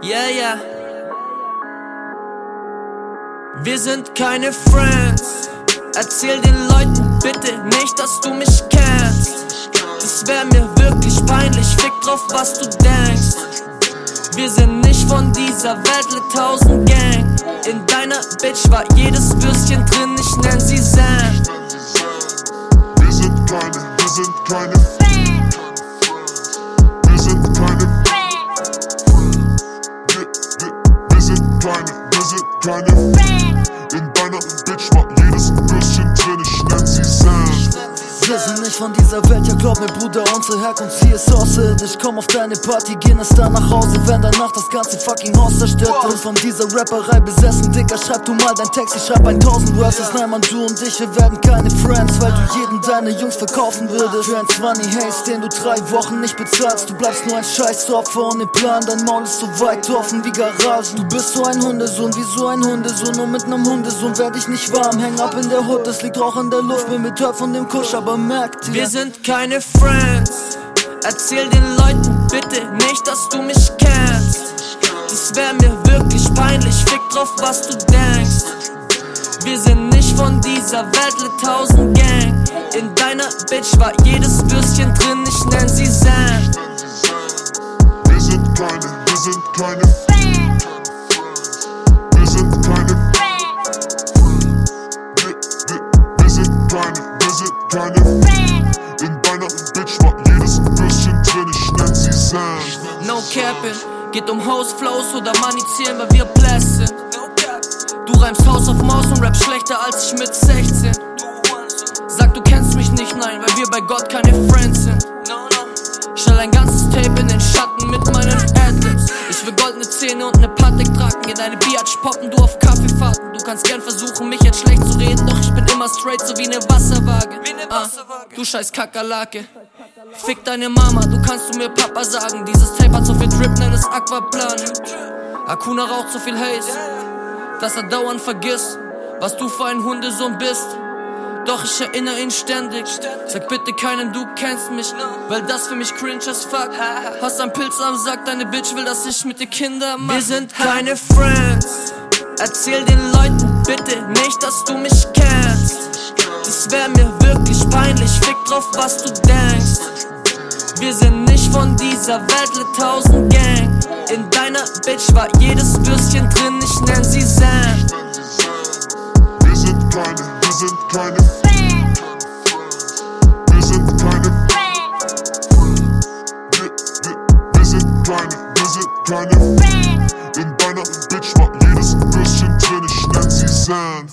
Yeah, yeah. Wir sind keine Friends. Erzähl den Leuten bitte nicht, dass du mich kennst. Das wär mir wirklich peinlich, fick drauf, was du denkst. Wir sind nicht von dieser Welt, tausend Gang. In deiner Bitch war jedes Würstchen drin, ich nenn sie Sam. Wir sind keine, wir sind keine wir sind keine In deiner Bitch war wir sind nicht von dieser Welt, ja glaub mir Bruder, unsere Herkunft hier ist außerirdisch Komm auf deine Party, gehen es dann nach Hause, wenn danach das ganze fucking Haus zerstört wird Von dieser Rapperei besessen, Dicker, schreib du mal dein Text, ich schreib ein tausend Verses Nein man, du und ich, wir werden keine Friends, weil du jeden deine Jungs verkaufen würdest. Für ein 20 Haze, den du drei Wochen nicht bezahlst. Du bleibst nur ein Scheißopfer ohne Plan, dein Maul ist so weit offen wie Garagen Du bist so ein Hundesohn, wie so ein Hundesohn. Und mit nem Hundesohn werd ich nicht warm, häng ab in der Hood, es liegt Rauch in der Luft. Bin betäubt von dem Kusch, aber merkt ihr Wir sind keine Friends. Erzähl den Leuten bitte nicht, dass du mich kennst. Das wär mir wirklich peinlich, fick drauf, was du denkst. Wir sind nicht von dieser Welt, tausend Gang. In deiner Bitch war jedes Würstchen drin, ich nenn sie Sam. Wir sind keine, wir sind keine Wir sind keine In deiner Bitch war jedes Würstchen drin, ich nenn sie Sam No capping, geht um House Flows oder Money zählen, weil wir blessed sind. Du reimst Haus auf Maus und rap schlechter als ich mit 16. Sag du kennst mich nicht, nein, weil wir bei Gott keine Friends sind. Stell ein ganzes Tape in den Schatten mit meinen Adlibs. Ich will goldene Zähne und ne Patek tragen, in deine Biatch poppen, du auf Kaffeefahrten. Du kannst gern versuchen, mich jetzt schlecht zu reden, doch ich bin immer straight, so wie ne Wasserwaage. Ah, du scheiß Kakerlake. Fick deine Mama, du kannst du mir Papa sagen. Dieses Tape hat so viel Drip, nenn es Aquaplane. Akuna raucht so viel Haze, dass er dauernd vergisst, was du für ein Hundesohn bist. Doch ich erinnere ihn ständig. Sag bitte keinen, du kennst mich, weil das für mich cringe as fuck. Hast einen Pilz am Sack, deine Bitch will, dass ich mit dir Kinder mach. Wir sind keine Friends. Erzähl den Leuten bitte nicht, dass du mich kennst. Das wär mir wirklich peinlich, fick drauf, was du denkst. Wir sind nicht von dieser Welt, tausend Gang. In deiner Bitch war jedes Würstchen drin, ich nenn sie Sam. Wir sind keine, wir sind keine Wir sind keine wir, wir sind keine, wir sind keine In deiner Bitch war jedes Würstchen drin, ich nenn sie Sam